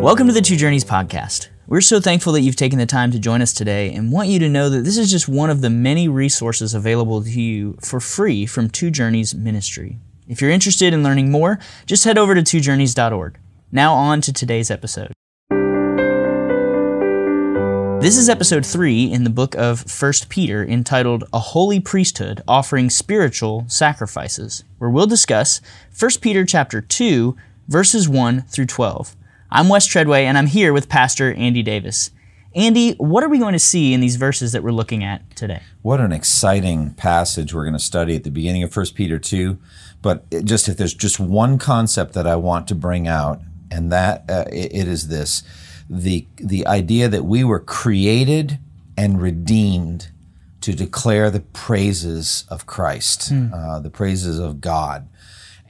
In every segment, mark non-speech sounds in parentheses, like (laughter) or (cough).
Welcome to the Two Journeys podcast. We're so thankful that you've taken the time to join us today and want you to know that this is just one of the many resources available to you for free from Two Journeys Ministry. If you're interested in learning more, just head over to twojourneys.org. Now on to today's episode. This is episode 3 in the book of 1 Peter entitled A Holy Priesthood Offering Spiritual Sacrifices, where we'll discuss 1 Peter chapter 2 verses 1 through 12. I'm Wes Treadway and I'm here with Pastor Andy Davis. Andy, what are we going to see in these verses that we're looking at today? What an exciting passage we're going to study at the beginning of 1 Peter 2. But just if there's just one concept that I want to bring out, and that uh, it, it is this the the idea that we were created and redeemed to declare the praises of Christ, mm. uh, the praises of God,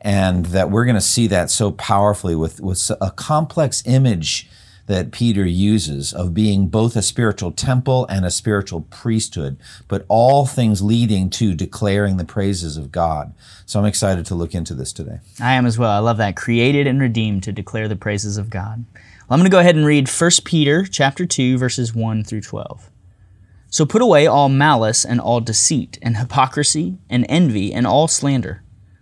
and that we're going to see that so powerfully with with a complex image that Peter uses of being both a spiritual temple and a spiritual priesthood, but all things leading to declaring the praises of God. So I'm excited to look into this today. I am as well. I love that. Created and redeemed to declare the praises of God. Well, I'm going to go ahead and read 1 Peter chapter 2 verses 1 through 12. So put away all malice and all deceit and hypocrisy and envy and all slander.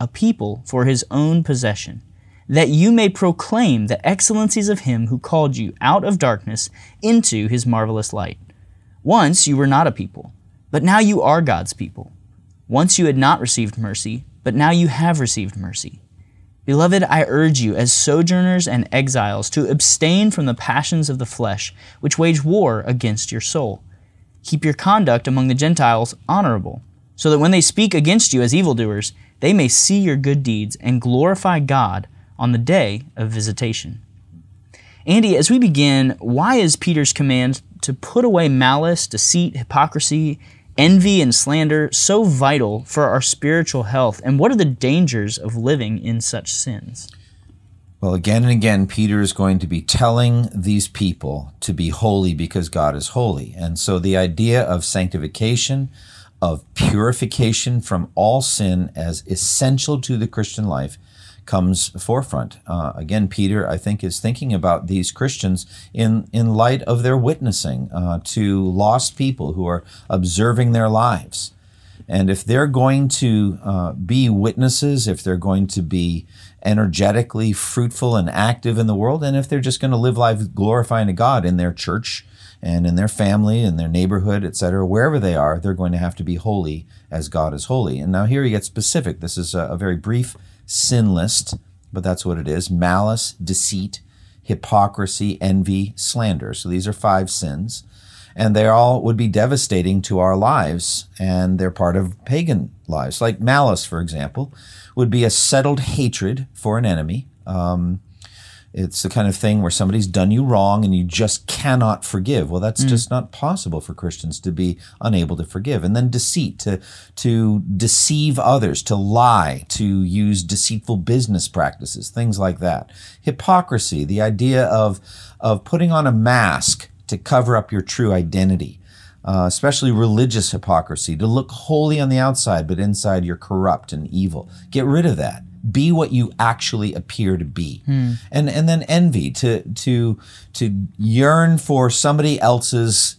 a people for his own possession that you may proclaim the excellencies of him who called you out of darkness into his marvelous light. Once you were not a people, but now you are God's people. Once you had not received mercy, but now you have received mercy. Beloved, I urge you, as sojourners and exiles, to abstain from the passions of the flesh, which wage war against your soul. Keep your conduct among the Gentiles honorable, so that when they speak against you as evildoers, they may see your good deeds and glorify God on the day of visitation. Andy, as we begin, why is Peter's command to put away malice, deceit, hypocrisy, envy, and slander so vital for our spiritual health? And what are the dangers of living in such sins? Well, again and again, Peter is going to be telling these people to be holy because God is holy. And so the idea of sanctification, of purification from all sin as essential to the Christian life comes forefront. Uh, again, Peter, I think, is thinking about these Christians in, in light of their witnessing uh, to lost people who are observing their lives. And if they're going to uh, be witnesses, if they're going to be energetically fruitful and active in the world, and if they're just going to live life glorifying to God in their church and in their family, in their neighborhood, etc., wherever they are, they're going to have to be holy as God is holy. And now here he gets specific. This is a, a very brief sin list, but that's what it is malice, deceit, hypocrisy, envy, slander. So these are five sins. And they all would be devastating to our lives, and they're part of pagan lives. Like malice, for example, would be a settled hatred for an enemy. Um, it's the kind of thing where somebody's done you wrong and you just cannot forgive. Well, that's mm. just not possible for Christians to be unable to forgive. And then deceit, to, to deceive others, to lie, to use deceitful business practices, things like that. Hypocrisy, the idea of, of putting on a mask to cover up your true identity. Uh, especially religious hypocrisy, to look holy on the outside, but inside you're corrupt and evil. Get rid of that be what you actually appear to be hmm. and and then envy to to to yearn for somebody else's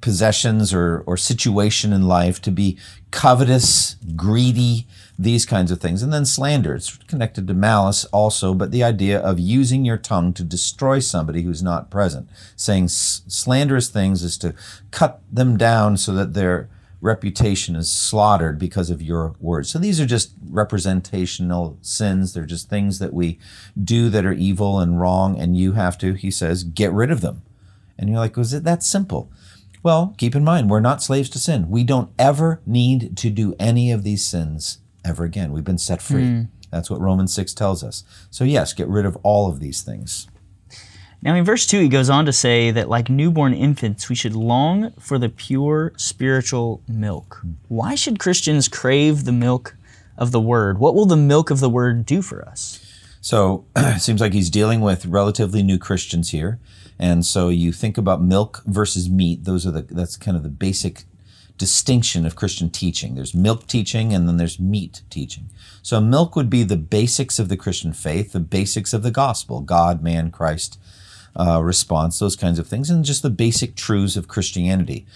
possessions or or situation in life to be covetous greedy these kinds of things. And then slander, it's connected to malice also, but the idea of using your tongue to destroy somebody who's not present. Saying s- slanderous things is to cut them down so that their reputation is slaughtered because of your words. So these are just representational sins. They're just things that we do that are evil and wrong, and you have to, he says, get rid of them. And you're like, was it that simple? Well, keep in mind, we're not slaves to sin. We don't ever need to do any of these sins ever again. We've been set free. Mm. That's what Romans 6 tells us. So, yes, get rid of all of these things. Now, in verse 2, he goes on to say that, like newborn infants, we should long for the pure spiritual milk. Why should Christians crave the milk of the Word? What will the milk of the Word do for us? So, (clears throat) it seems like he's dealing with relatively new Christians here. And so you think about milk versus meat. Those are the, that's kind of the basic distinction of Christian teaching. There's milk teaching and then there's meat teaching. So milk would be the basics of the Christian faith, the basics of the gospel, God, man, Christ, uh, response, those kinds of things, and just the basic truths of Christianity.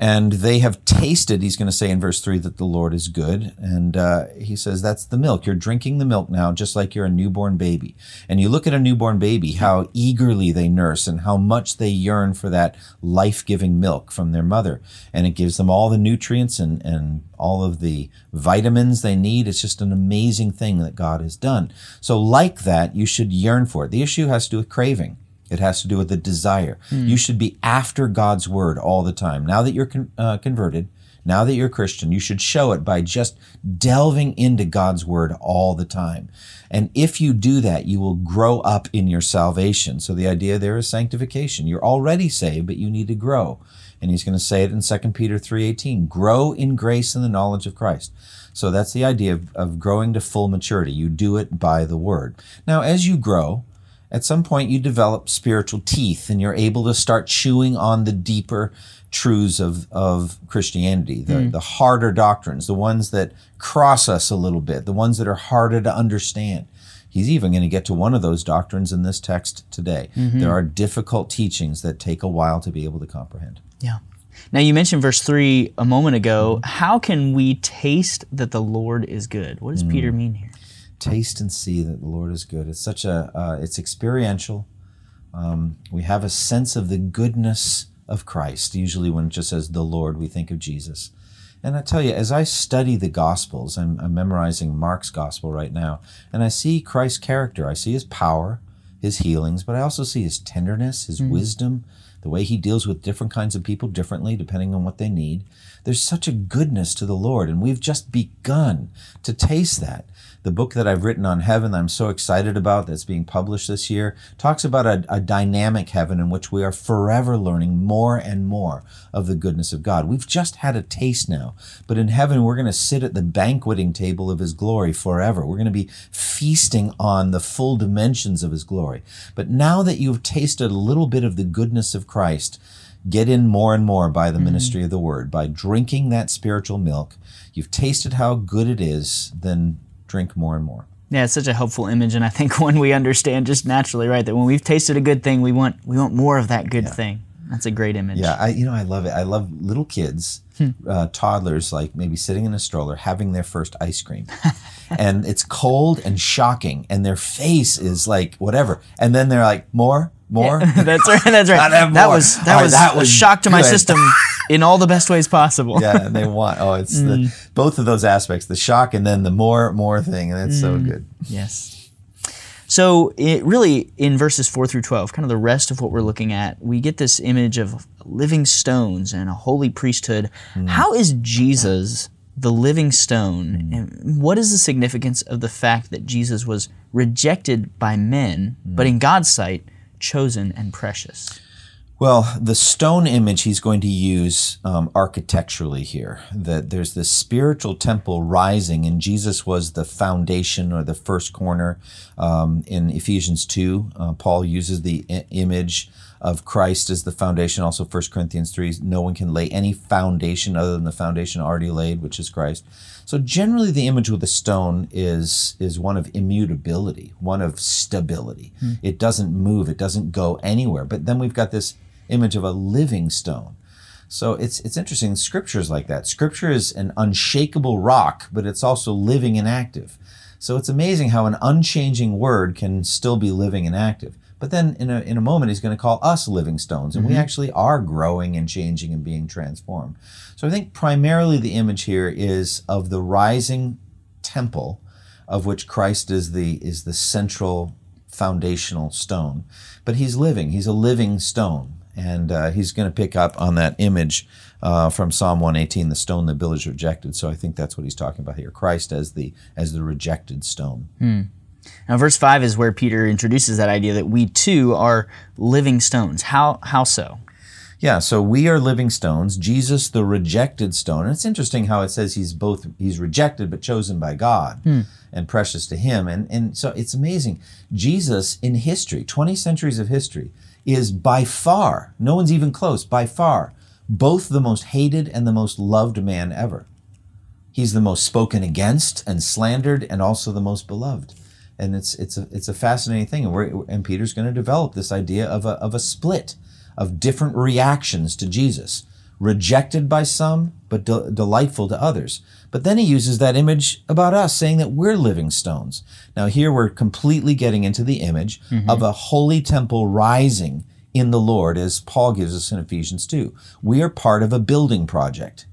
And they have tasted he's going to say in verse 3 that the lord is good. And uh, he says that's the milk. You're drinking the milk now just like you're a newborn baby. And you look at a newborn baby how eagerly they nurse and how much they yearn for that life-giving milk from their mother. And it gives them all the nutrients and, and all of the vitamins they need. It's just an amazing thing that god has done. So like that you should yearn for it. The issue has to do with craving it has to do with the desire. Mm. You should be after God's word all the time. Now that you're con- uh, converted, now that you're a Christian, you should show it by just delving into God's word all the time. And if you do that, you will grow up in your salvation. So the idea there is sanctification. You're already saved, but you need to grow. And he's going to say it in 2 Peter 3:18, grow in grace and the knowledge of Christ. So that's the idea of, of growing to full maturity. You do it by the word. Now, as you grow, at some point you develop spiritual teeth and you're able to start chewing on the deeper truths of, of Christianity, the, mm. the harder doctrines, the ones that cross us a little bit, the ones that are harder to understand. He's even going to get to one of those doctrines in this text today. Mm-hmm. There are difficult teachings that take a while to be able to comprehend. Yeah. Now, you mentioned verse 3 a moment ago. Mm-hmm. How can we taste that the Lord is good? What does mm. Peter mean here? Taste and see that the Lord is good. It's such a uh, it's experiential. Um, we have a sense of the goodness of Christ. Usually, when it just says the Lord, we think of Jesus. And I tell you, as I study the Gospels, I'm, I'm memorizing Mark's Gospel right now, and I see Christ's character. I see his power, his healings, but I also see his tenderness, his mm-hmm. wisdom, the way he deals with different kinds of people differently depending on what they need. There's such a goodness to the Lord, and we've just begun to taste that the book that I've written on heaven that I'm so excited about that's being published this year talks about a, a, dynamic heaven in which we are forever learning more and more of the goodness of God. We've just had a taste now, but in heaven we're going to sit at the banqueting table of His glory forever. We're going to be feasting on the full dimensions of His glory. But now that you've tasted a little bit of the goodness of Christ, get in more and more by the mm-hmm. ministry of the word, by drinking that spiritual milk. You've tasted how good it is, then drink more and more. Yeah, it's such a helpful image, and I think (laughs) when we understand just naturally, right, that when we've tasted a good thing, we want we want more of that good yeah. thing. That's a great image. Yeah, I you know I love it. I love little kids, hmm. uh, toddlers, like maybe sitting in a stroller having their first ice cream, (laughs) and it's cold and shocking, and their face is like whatever, and then they're like more, more. Yeah, (laughs) that's right. That's right. that was that right, was that was shock to good. my system (laughs) in all the best ways possible. yeah, and they want. Oh, it's mm. the, both of those aspects: the shock and then the more, more thing, and that's mm. so good. Yes. So it really in verses four through twelve, kind of the rest of what we're looking at, we get this image of living stones and a holy priesthood. Mm. How is Jesus? the living stone. Mm. And what is the significance of the fact that Jesus was rejected by men, mm. but in God's sight, chosen and precious? Well, the stone image he's going to use um, architecturally here, that there's this spiritual temple rising, and Jesus was the foundation or the first corner. Um, in Ephesians 2, uh, Paul uses the I- image of Christ as the foundation. Also, 1 Corinthians 3, no one can lay any foundation other than the foundation already laid, which is Christ. So generally, the image with the stone is is one of immutability, one of stability. Hmm. It doesn't move, it doesn't go anywhere. But then we've got this image of a living stone. So it's it's interesting. Scripture is like that. Scripture is an unshakable rock, but it's also living and active. So it's amazing how an unchanging word can still be living and active. But then in a, in a moment, he's going to call us living stones, and mm-hmm. we actually are growing and changing and being transformed. So I think primarily the image here is of the rising temple, of which Christ is the is the central foundational stone. But he's living; he's a living stone, and uh, he's going to pick up on that image uh, from Psalm 118, the stone the builders rejected. So I think that's what he's talking about here: Christ as the as the rejected stone. Hmm. Now, verse five is where Peter introduces that idea that we too are living stones. How how so? Yeah, so we are living stones. Jesus, the rejected stone. And it's interesting how it says he's both he's rejected but chosen by God hmm. and precious to him. And and so it's amazing. Jesus in history, 20 centuries of history, is by far, no one's even close, by far, both the most hated and the most loved man ever. He's the most spoken against and slandered and also the most beloved. And it's it's a it's a fascinating thing. And, we're, and Peter's going to develop this idea of a, of a split of different reactions to Jesus, rejected by some, but de- delightful to others. But then he uses that image about us, saying that we're living stones. Now, here we're completely getting into the image mm-hmm. of a holy temple rising in the Lord, as Paul gives us in Ephesians 2. We are part of a building project.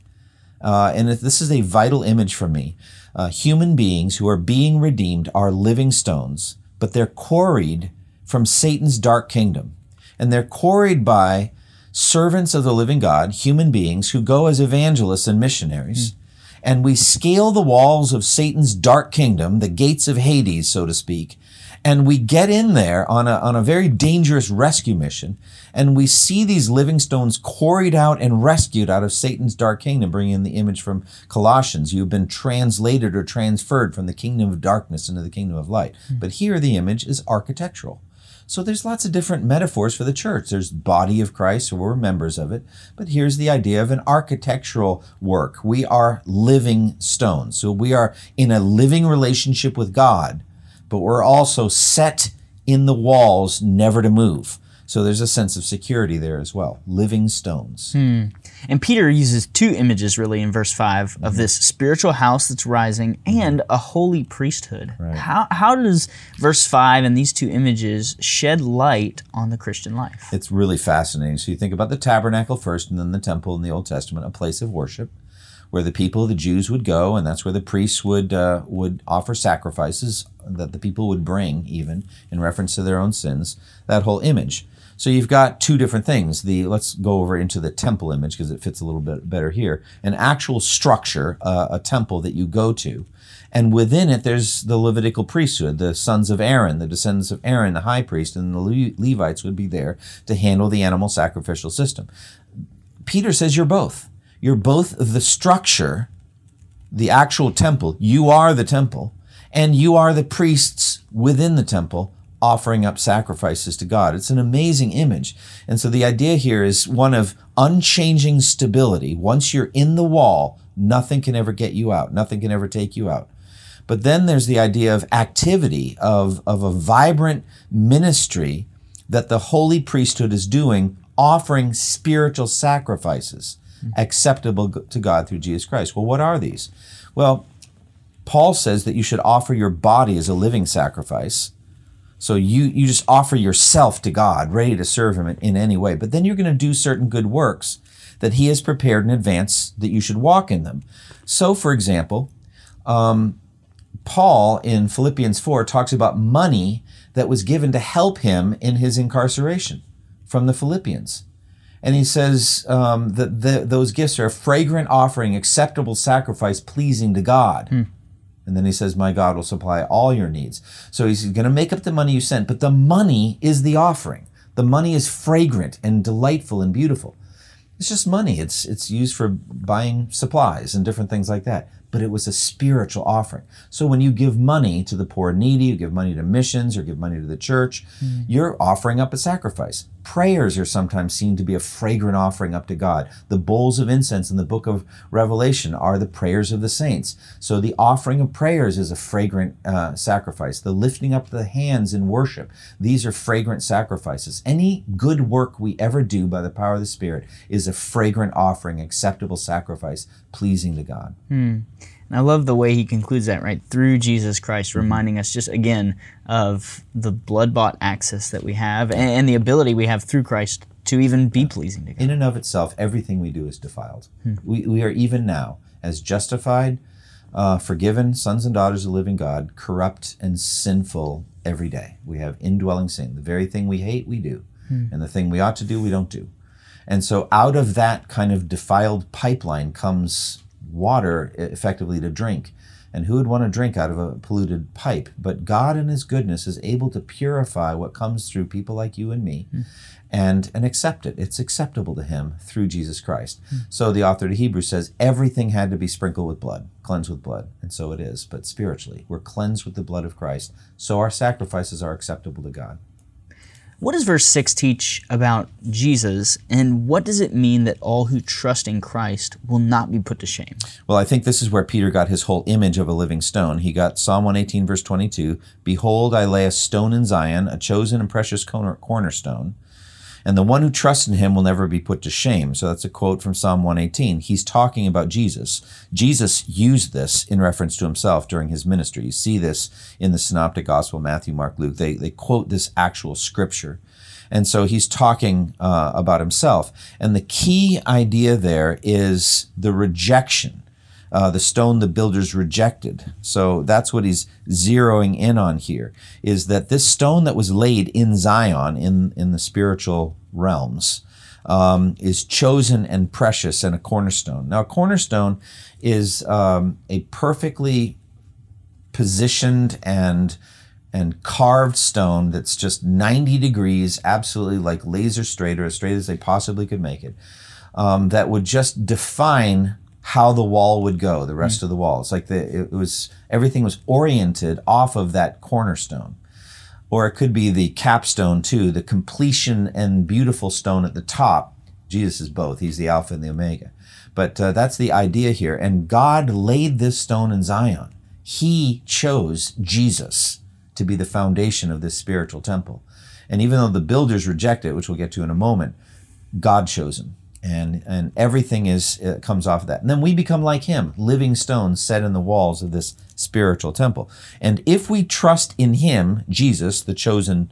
Uh, and this is a vital image for me. Uh, human beings who are being redeemed are living stones, but they're quarried from Satan's dark kingdom and they're quarried by servants of the living God, human beings who go as evangelists and missionaries. Mm. And we scale the walls of Satan's dark kingdom, the gates of Hades, so to speak, and we get in there on a, on a very dangerous rescue mission, and we see these living stones quarried out and rescued out of Satan's dark kingdom, bringing in the image from Colossians. You've been translated or transferred from the kingdom of darkness into the kingdom of light. Mm. But here the image is architectural. So there's lots of different metaphors for the church. There's body of Christ, so we're members of it. But here's the idea of an architectural work. We are living stones. So we are in a living relationship with God, but we're also set in the walls, never to move. So there's a sense of security there as well. Living stones. Hmm. And Peter uses two images really in verse 5 mm-hmm. of this spiritual house that's rising and a holy priesthood. Right. How, how does verse 5 and these two images shed light on the Christian life? It's really fascinating. So you think about the tabernacle first and then the temple in the Old Testament, a place of worship where the people, the Jews, would go, and that's where the priests would uh, would offer sacrifices that the people would bring, even in reference to their own sins. That whole image. So you've got two different things. The let's go over into the temple image because it fits a little bit better here. An actual structure, uh, a temple that you go to, and within it there's the Levitical priesthood, the sons of Aaron, the descendants of Aaron, the high priest, and the Le- Levites would be there to handle the animal sacrificial system. Peter says you're both. You're both the structure, the actual temple. You are the temple, and you are the priests within the temple offering up sacrifices to God. It's an amazing image. And so the idea here is one of unchanging stability. Once you're in the wall, nothing can ever get you out, nothing can ever take you out. But then there's the idea of activity, of, of a vibrant ministry that the holy priesthood is doing, offering spiritual sacrifices acceptable to God through Jesus Christ. Well, what are these? Well, Paul says that you should offer your body as a living sacrifice so you, you just offer yourself to God, ready to serve Him in, in any way. But then you're going to do certain good works that He has prepared in advance that you should walk in them. So, for example, um, Paul in Philippians 4 talks about money that was given to help him in his incarceration from the Philippians. And he says um, that the, those gifts are a fragrant offering, acceptable sacrifice, pleasing to God. Hmm. And then he says, My God will supply all your needs. So he's going to make up the money you sent, but the money is the offering. The money is fragrant and delightful and beautiful. It's just money. It's, it's used for buying supplies and different things like that. But it was a spiritual offering. So when you give money to the poor and needy, you give money to missions or give money to the church, mm. you're offering up a sacrifice. Prayers are sometimes seen to be a fragrant offering up to God. The bowls of incense in the book of Revelation are the prayers of the saints. So the offering of prayers is a fragrant uh, sacrifice. The lifting up of the hands in worship, these are fragrant sacrifices. Any good work we ever do by the power of the Spirit is a fragrant offering, acceptable sacrifice, pleasing to God. Hmm. And I love the way he concludes that, right? Through Jesus Christ, mm-hmm. reminding us just again of the blood bought access that we have and, and, the ability we have through Christ to even be pleasing to God. In and of itself, everything we do is defiled. Hmm. We, we are even now, as justified, uh, forgiven sons and daughters of the living God, corrupt and sinful every day. We have indwelling sin. The very thing we hate, we do. Hmm. And the thing we ought to do, we don't do. And so out of that kind of defiled pipeline comes water effectively to drink. And who would want to drink out of a polluted pipe? But God, in His goodness, is able to purify what comes through people like you and me mm. and, and accept it. It's acceptable to Him through Jesus Christ. Mm. So the author to Hebrews says everything had to be sprinkled with blood, cleansed with blood. And so it is. But spiritually, we're cleansed with the blood of Christ. So our sacrifices are acceptable to God. What does verse 6 teach about Jesus, and what does it mean that all who trust in Christ will not be put to shame? Well, I think this is where Peter got his whole image of a living stone. He got Psalm 118, verse 22 Behold, I lay a stone in Zion, a chosen and precious cornerstone and the one who trusts in him will never be put to shame. So that's a quote from Psalm 118. He's talking about Jesus. Jesus used this in reference to himself during his ministry. You see this in the Synoptic Gospel, Matthew, Mark, Luke. They, they quote this actual scripture. And so he's talking uh, about himself. And the key idea there is the rejection uh, the stone the builders rejected. So that's what he's zeroing in on here is that this stone that was laid in Zion, in, in the spiritual realms, um, is chosen and precious and a cornerstone. Now, a cornerstone is um, a perfectly positioned and and carved stone that's just 90 degrees, absolutely like laser straight or as straight as they possibly could make it, um, that would just define how the wall would go, the rest mm. of the wall. It's like the, it was everything was oriented off of that cornerstone. Or it could be the capstone too, the completion and beautiful stone at the top. Jesus is both. He's the Alpha and the Omega. But uh, that's the idea here. And God laid this stone in Zion. He chose Jesus to be the foundation of this spiritual temple. And even though the builders reject it, which we'll get to in a moment, God chose him and and everything is uh, comes off of that. And then we become like him, living stones set in the walls of this spiritual temple. And if we trust in him, Jesus, the chosen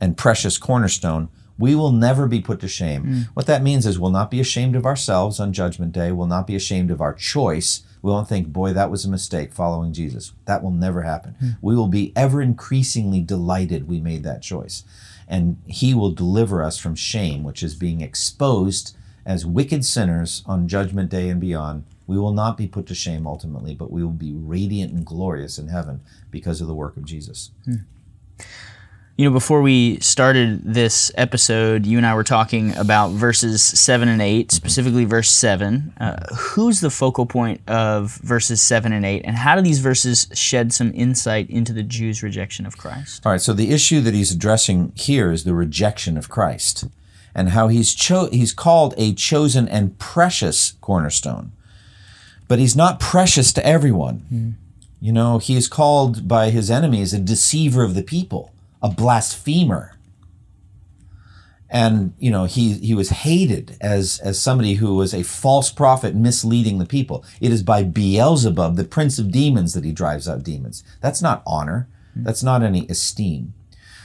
and precious cornerstone, we will never be put to shame. Mm. What that means is we'll not be ashamed of ourselves on judgment day, we'll not be ashamed of our choice. We won't think, boy, that was a mistake following Jesus. That will never happen. Mm. We will be ever increasingly delighted we made that choice. And he will deliver us from shame, which is being exposed as wicked sinners on Judgment Day and beyond, we will not be put to shame ultimately, but we will be radiant and glorious in heaven because of the work of Jesus. Hmm. You know, before we started this episode, you and I were talking about verses 7 and 8, mm-hmm. specifically verse 7. Uh, who's the focal point of verses 7 and 8, and how do these verses shed some insight into the Jews' rejection of Christ? All right, so the issue that he's addressing here is the rejection of Christ and how he's cho- he's called a chosen and precious cornerstone. But he's not precious to everyone. Mm. You know, he is called by his enemies a deceiver of the people, a blasphemer. And you know, he he was hated as as somebody who was a false prophet misleading the people. It is by Beelzebub, the prince of demons, that he drives out demons. That's not honor. Mm. That's not any esteem.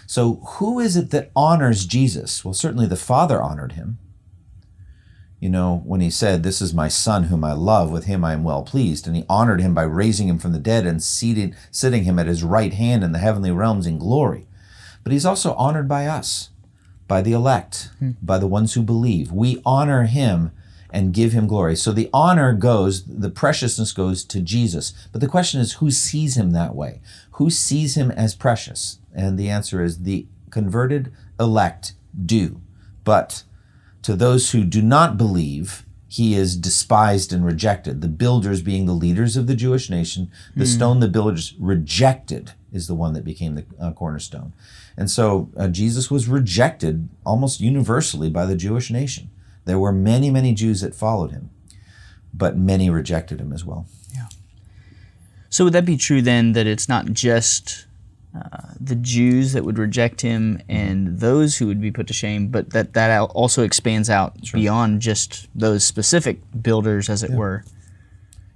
So, who is it that honors Jesus? Well, certainly the Father honored him. You know, when he said, This is my Son whom I love, with him I am well pleased. And he honored him by raising him from the dead and seated, sitting him at his right hand in the heavenly realms in glory. But he's also honored by us, by the elect, hmm. by the ones who believe. We honor him and give him glory. So the honor goes, the preciousness goes to Jesus. But the question is, who sees him that way? Who sees him as precious? And the answer is the converted elect do. But to those who do not believe he is despised and rejected. The builders being the leaders of the Jewish nation, the stone the builders rejected is the one that became the uh, cornerstone. And so uh, Jesus was rejected almost universally by the Jewish nation. There were many, many Jews that followed him, but many rejected him as well. Yeah. So would that be true then that it's not just uh, the Jews that would reject him and those who would be put to shame, but that that also expands out beyond just those specific builders, as it were.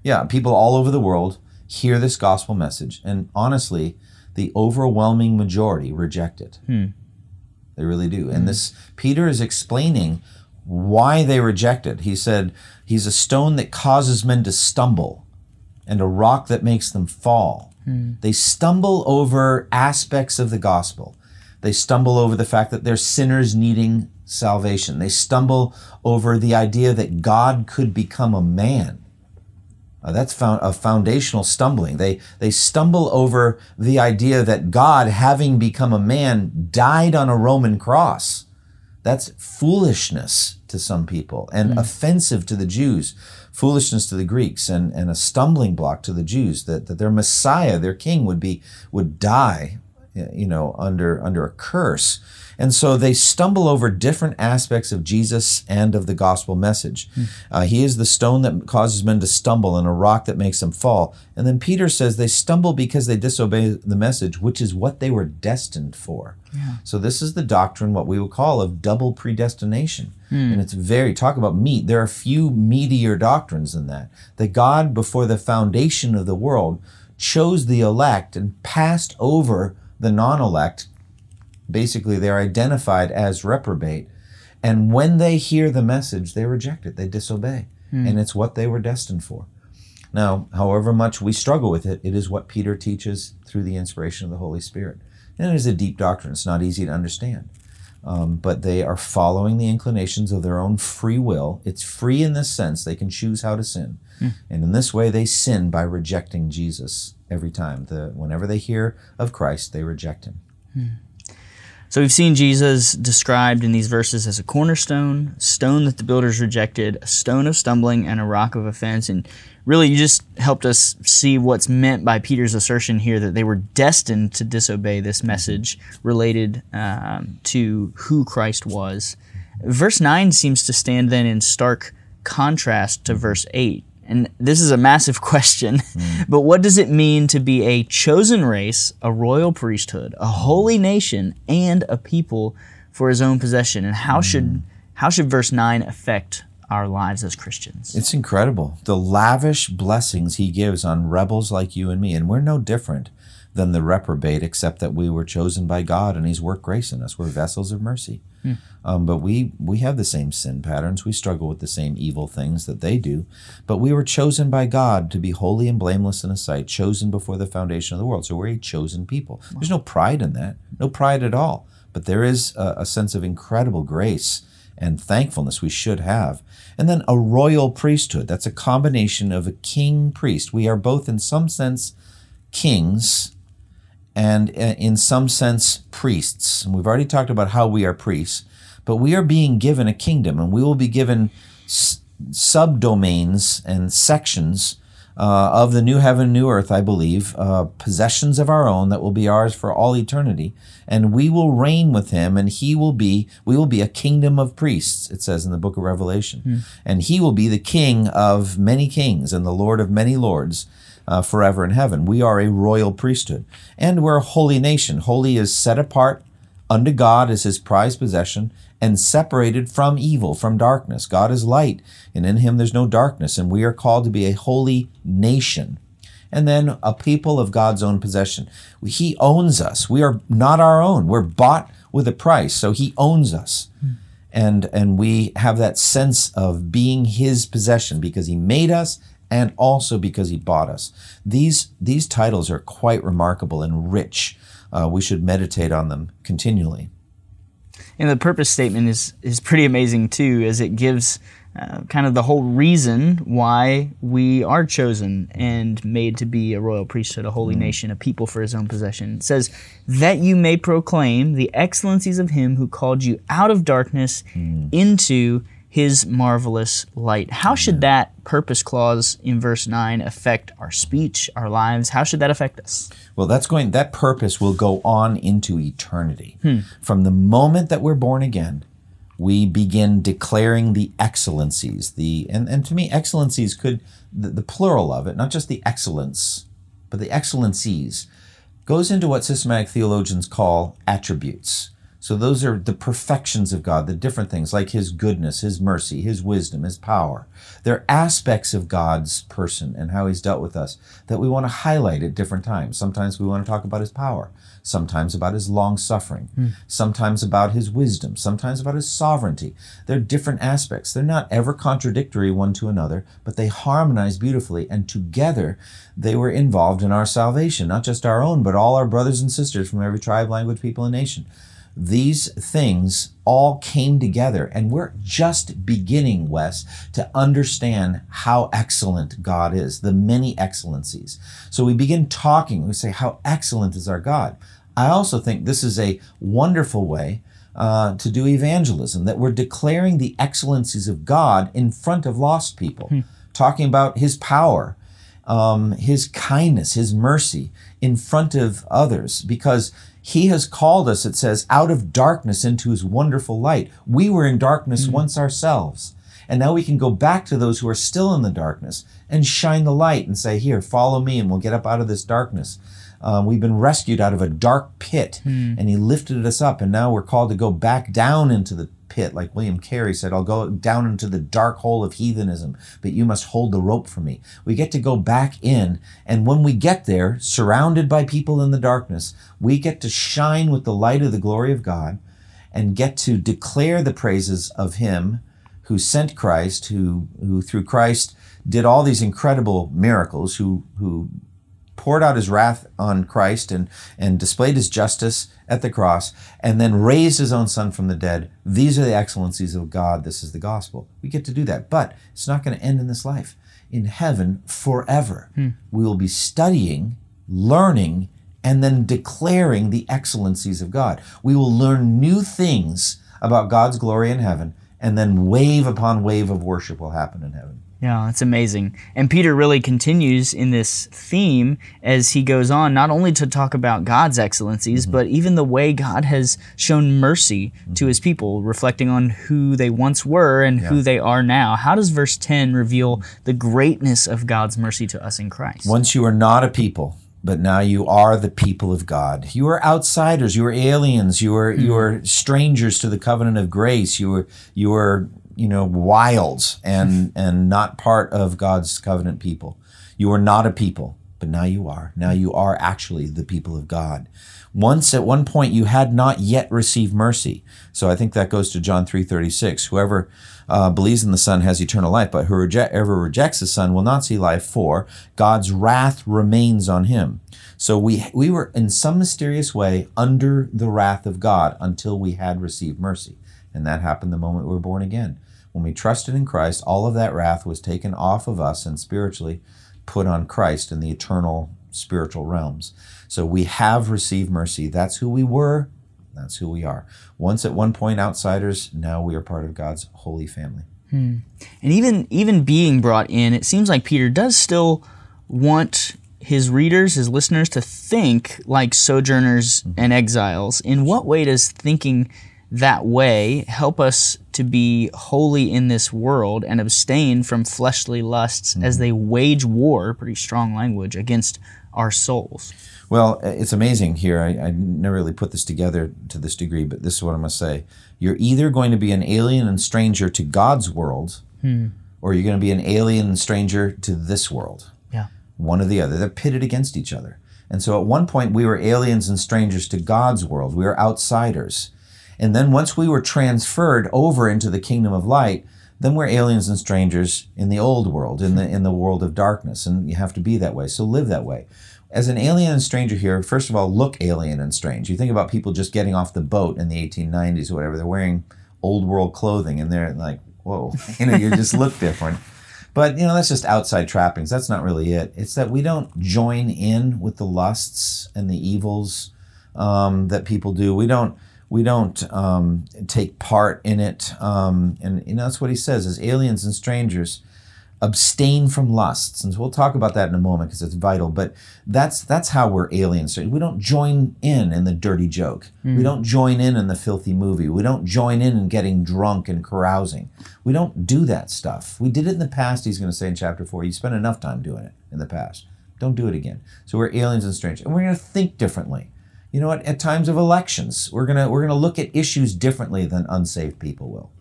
Yeah, people all over the world hear this gospel message, and honestly, the overwhelming majority reject it. They really do. And this Peter is explaining why they reject it. He said, He's a stone that causes men to stumble and a rock that makes them fall. They stumble over aspects of the gospel. They stumble over the fact that they're sinners needing salvation. They stumble over the idea that God could become a man. Uh, that's found a foundational stumbling. They they stumble over the idea that God, having become a man, died on a Roman cross. That's foolishness to some people and hmm. offensive to the Jews, foolishness to the Greeks, and, and a stumbling block to the Jews that, that their Messiah, their king, would be would die, you know, under under a curse. And so they stumble over different aspects of Jesus and of the gospel message. Uh, he is the stone that causes men to stumble and a rock that makes them fall. And then Peter says they stumble because they disobey the message, which is what they were destined for. So this is the doctrine, what we would call of double predestination. And it's very, talk about meat. There are few meatier doctrines than that. That God, before the foundation of the world, chose the elect and passed over the non elect basically they're identified as reprobate and when they hear the message they reject it they disobey hmm. and it's what they were destined for. Now however much we struggle with it it is what peter teaches through the inspiration of the holy spirit. And it is a deep doctrine it's not easy to understand. Um, but they are following the inclinations of their own free will. It's free in this sense they can choose how to sin. Hmm. And in this way they sin by rejecting jesus every time. The, whenever they hear of christ they reject him hmm. So we've seen Jesus described in these verses as a cornerstone, stone that the builders rejected, a stone of stumbling, and a rock of offense. And really, you just helped us see what's meant by Peter's assertion here that they were destined to disobey this message related um, to who Christ was. Verse 9 seems to stand then in stark contrast to verse 8. And this is a massive (laughs) question, hmm. but what does it mean to be a chosen race, a royal priesthood, a holy hmm. nation, and a people for his own possession? And how should hmm. how should verse 9 affect our lives as Christians? It's incredible. The lavish blessings he gives on rebels like you and me. And we're no different than the reprobate, except that we were chosen by God and he's worked grace in us. We're vessels of mercy. Um, but we, we have the same sin patterns. We struggle with the same evil things that they do. But we were chosen by God to be holy and blameless in His sight, chosen before the foundation of the world. So we're a chosen people. There's no pride in that, no pride at all. But there is a, a sense of incredible grace and thankfulness we should have. And then a royal priesthood. That's a combination of a king priest. We are both, in some sense, kings and uh, in some sense priests. And we've already talked about how we are priests, but we are being given a kingdom and we will be given s- subdomains and sections uh, of the new heaven, new earth, I believe, uh, possessions of our own that will be ours for all eternity. And we will reign with him and he will be, we will be a kingdom of priests, it says in the book of Revelation. And he will be the king of many kings and the lord of many lords uh, forever in heaven. We are a royal priesthood, and we're a holy nation. Holy is set apart unto God as his prized possession and separated from evil, from darkness. God is light, and in him there's no darkness, and we are called to be a holy nation. And then a people of God's own possession. He owns us. We are not our own. We're bought with a price, so he owns us. And, and we have that sense of being his possession because he made us and also because he bought us. These, these titles are quite remarkable and rich. Uh, we should meditate on them continually. And the purpose statement is is pretty amazing too, as it gives uh, kind of the whole reason why we are chosen and made to be a royal priesthood, a holy nation, a people for his own possession. It says, that you may proclaim the excellencies of him who called you out of darkness into his marvelous light. How should that purpose clause in verse 9 affect our speech, our lives? How should that affect us? Well, that's going that purpose will go on into eternity. Hmm. From the moment that we're born again, we begin declaring the excellencies. The and, and to me, excellencies could the, the plural of it, not just the excellence, but the excellencies, goes into what systematic theologians call attributes. So those are the perfections of God, the different things like His goodness, His mercy, His wisdom, His power. They're aspects of God's person and how He's dealt with us that we want to highlight at different times. Sometimes we want to talk about His power, sometimes about His long suffering, hmm. sometimes about His wisdom, sometimes about His sovereignty. They're different aspects. They're not ever contradictory one to another, but they harmonize beautifully, and together they were involved in our salvation, not just our own, but all our brothers and sisters from every tribe, language, people, and nation these things all came together and we're just beginning wes to understand how excellent god is the many excellencies. So we begin talking. We say how excellent is our god? I also think this is a wonderful way uh, to do evangelism that we're declaring the excellencies of god in front of lost people. Talking about his power um, his kindness his mercy in front of others because he has called us, it says, out of darkness into his wonderful light. We were in darkness once ourselves. And now we can go back to those who are still in the darkness and shine the light and say, Here, follow me, and we'll get up out of this darkness. Um, we've been rescued out of a dark pit, and he lifted us up, and now we're called to go back down into the pit, like William Carey said, I'll go down into the dark hole of heathenism, but you must hold the rope for me. We get to go back in, and when we get there, surrounded by people in the darkness, we get to shine with the light of the glory of God and get to declare the praises of Him who sent Christ, who, who through Christ did all these incredible miracles, who, who poured out his wrath on Christ and, and displayed his justice at the cross, and then raised his own son from the dead. These are the excellencies of God. This is the gospel. We get to do that. But it's not going to end in this life. In heaven, forever, hmm. we will be studying, learning, and then declaring the excellencies of God. We will learn new things about God's glory in heaven, and then wave upon wave of worship will happen in heaven. Yeah, it's amazing. And Peter really continues in this theme as he goes on, not only to talk about God's excellencies, mm-hmm. but even the way God has shown mercy mm-hmm. to his people, reflecting on who they once were and who they are now. How does verse 10 reveal the greatness of God's mercy to us in Christ? Once you were not a people, but now you are the people of God. You are outsiders. You are aliens. You are you mm-hmm. are strangers to the covenant of grace. You are you are you know wilds and and not part of God's covenant people. You were not a people, but now you are. Now you are actually the people of God. Once at one point you had not yet received mercy. So I think that goes to John 3:36. Whoever uh, believes in the Son has eternal life, but whoever rejects the Son will not see life, for God's wrath remains on him. So we we were in some mysterious way under the wrath of God until we had received mercy, and that happened the moment we were born again. When we trusted in Christ, all of that wrath was taken off of us and spiritually put on Christ in the eternal spiritual realms. So we have received mercy. That's who we were. That's who we are. Once at one point outsiders, now we are part of God's holy family. Hmm. And even even being brought in, it seems like Peter does still want his readers, his listeners to think like sojourners mm-hmm. and exiles. In what way does thinking that way help us to be holy in this world and abstain from fleshly lusts as mm-hmm. they wage war, pretty strong language, against our souls? Well, it's amazing here. I, I never really put this together to this degree, but this is what I'm going to say. You're either going to be an alien and stranger to God's world, hmm. or you're going to be an alien and stranger to this world. Yeah. One or the other. They're pitted against each other. And so at one point, we were aliens and strangers to God's world. We were outsiders. And then once we were transferred over into the kingdom of light, then we're aliens and strangers in the old world, in the in the world of darkness, and you have to be that way. So live that way. As an alien and stranger here, first of all, look alien and strange. You think about people just getting off the boat in the 1890s or whatever. They're wearing old world clothing, and they're like, "Whoa," (laughs) you know, you just look different. But you know, that's just outside trappings. That's not really it. It's that we don't join in with the lusts and the evils um, that people do. We don't We don't um, take part in it. Um, and, and that's what he says as aliens and strangers abstain from lusts. And so we'll talk about that in a moment because it's vital but that's that's how we're aliens. We don't join in in the dirty joke. Mm. we don't join in in the filthy movie. We don't join in in getting drunk and carousing. We don't do that stuff. We did it in the past he's going to say in chapter 4 you spent enough time doing it in the past. Don't do it again. So we're aliens and strangers and we're going to think differently you know what at times of elections we're going to we're going to look at issues differently than unsaved people will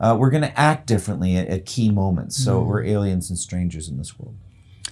uh, we're going to act differently at, at key moments. So mm. we're aliens and strangers in this world.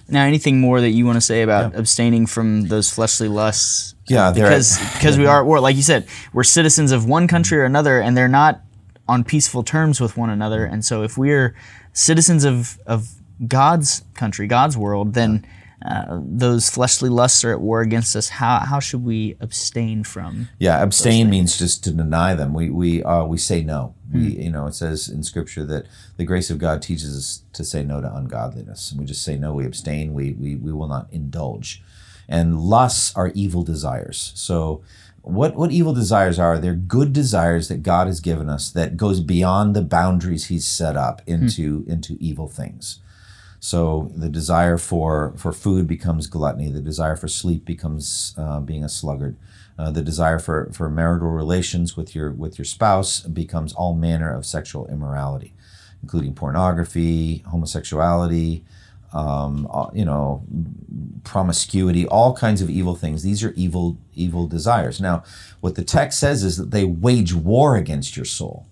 Now, anything more that you want to say about yeah. abstaining from those fleshly lusts? Yeah, because because we (laughs) are, we're, like you said, we're citizens of one country or another, and they're not on peaceful terms with one another. And so, if we're citizens of of God's country, God's world, then uh, those fleshly lusts are at war against us. How how should we abstain from? Yeah, abstain means just to deny them. We we uh, we say no. Mm. We hmm. you know it says in Scripture that the grace of God teaches us to say no to ungodliness, and we just say no. We abstain. We we we will not indulge. And lusts are evil desires. So what what evil desires are they're good desires that god has given us that goes beyond the boundaries he's set up into mm. into evil things so the desire for, for food becomes gluttony. The desire for sleep becomes uh, being a sluggard. Uh, the desire for, for marital relations with your with your spouse becomes all manner of sexual immorality, including pornography, homosexuality, um, uh, you know, promiscuity, all kinds of evil things. These are evil evil desires. Now, what the text says is that they wage war against your soul.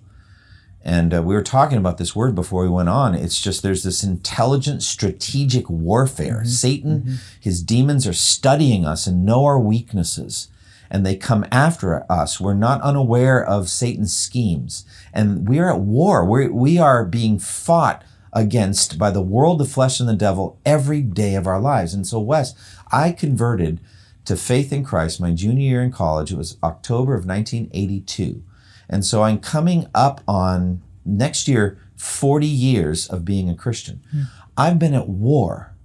And uh, we were talking about this word before we went on. It's just there's this intelligent, strategic warfare. Mm-hmm. Satan, mm-hmm. his demons are studying us and know our weaknesses, and they come after us. We're not unaware of Satan's schemes, and we are at war. We're, we are being fought against by the world, the flesh, and the devil every day of our lives. And so, Wes, I converted to faith in Christ my junior year in college. It was October of 1982. And so I'm coming up on next year 40 years of being a Christian. Mm. I've been at war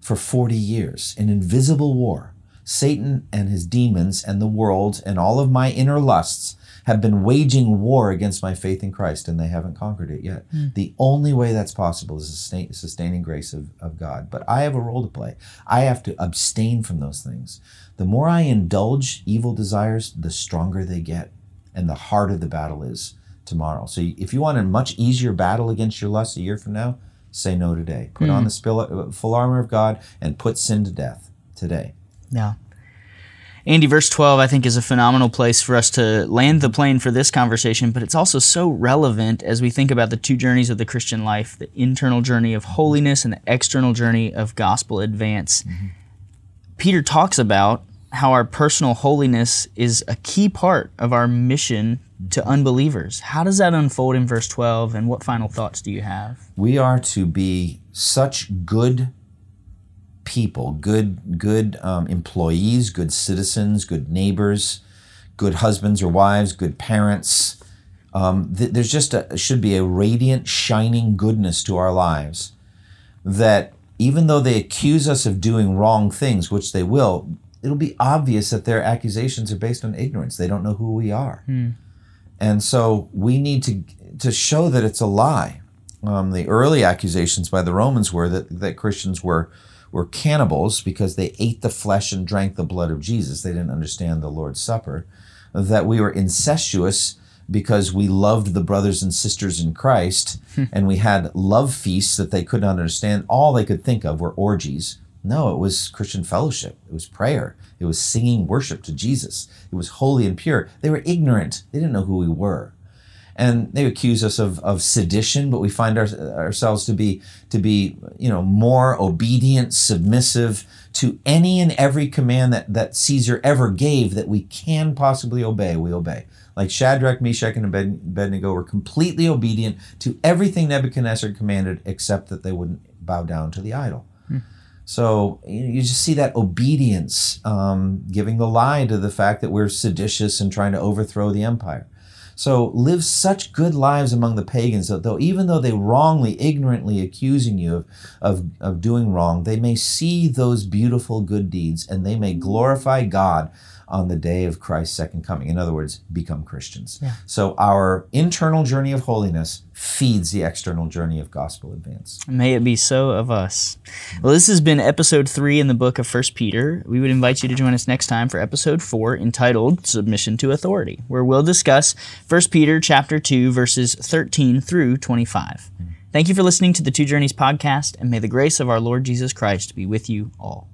for 40 years, an invisible war. Satan and his demons and the world and all of my inner lusts have been waging war against my faith in Christ and they haven't conquered it yet. Mm. The only way that's possible is the sustaining grace of, of God. But I have a role to play. I have to abstain from those things. The more I indulge evil desires, the stronger they get and the harder the battle is tomorrow. So if you want a much easier battle against your lust a year from now, say no today. Put mm. on the full armor of God and put sin to death today. Yeah. Andy, verse 12, I think, is a phenomenal place for us to land the plane for this conversation, but it's also so relevant as we think about the two journeys of the Christian life the internal journey of holiness and the external journey of gospel advance. Mm-hmm. Peter talks about how our personal holiness is a key part of our mission to unbelievers. How does that unfold in verse 12, and what final thoughts do you have? We are to be such good people, good, good um, employees, good citizens, good neighbors, good husbands or wives, good parents. Um, th- there's just a, should be a radiant, shining goodness to our lives that even though they accuse us of doing wrong things, which they will, it'll be obvious that their accusations are based on ignorance. They don't know who we are. Hmm. And so we need to, to show that it's a lie. Um, the early accusations by the Romans were that, that Christians were, were cannibals because they ate the flesh and drank the blood of Jesus. They didn't understand the Lord's Supper. That we were incestuous because we loved the brothers and sisters in Christ hmm. and we had love feasts that they couldn't understand. All they could think of were orgies no, it was Christian fellowship. It was prayer. It was singing worship to Jesus. It was holy and pure. They were ignorant. They didn't know who we were. And they accuse us of, of sedition, but we find our, ourselves to be to be you know more obedient, submissive to any and every command that, that Caesar ever gave that we can possibly obey. We obey. Like Shadrach, Meshach, and Abednego were completely obedient to everything Nebuchadnezzar commanded, except that they wouldn't bow down to the idol. So you just see that obedience um, giving the lie to the fact that we're seditious and trying to overthrow the empire. So live such good lives among the pagans that though even though they wrongly, ignorantly accusing you of, of, of doing wrong, they may see those beautiful good deeds and they may glorify God on the day of Christ's second coming. In other words, become Christians. Yeah. So our internal journey of holiness feeds the external journey of gospel advance. May it be so of us. Well, this has been episode three in the book of First Peter. We would invite you to join us next time for episode four, entitled "Submission to Authority," where we'll discuss First Peter chapter two, verses thirteen through twenty-five. Hmm. Thank you for listening to the Two Journeys podcast, and may the grace of our Lord Jesus Christ be with you all.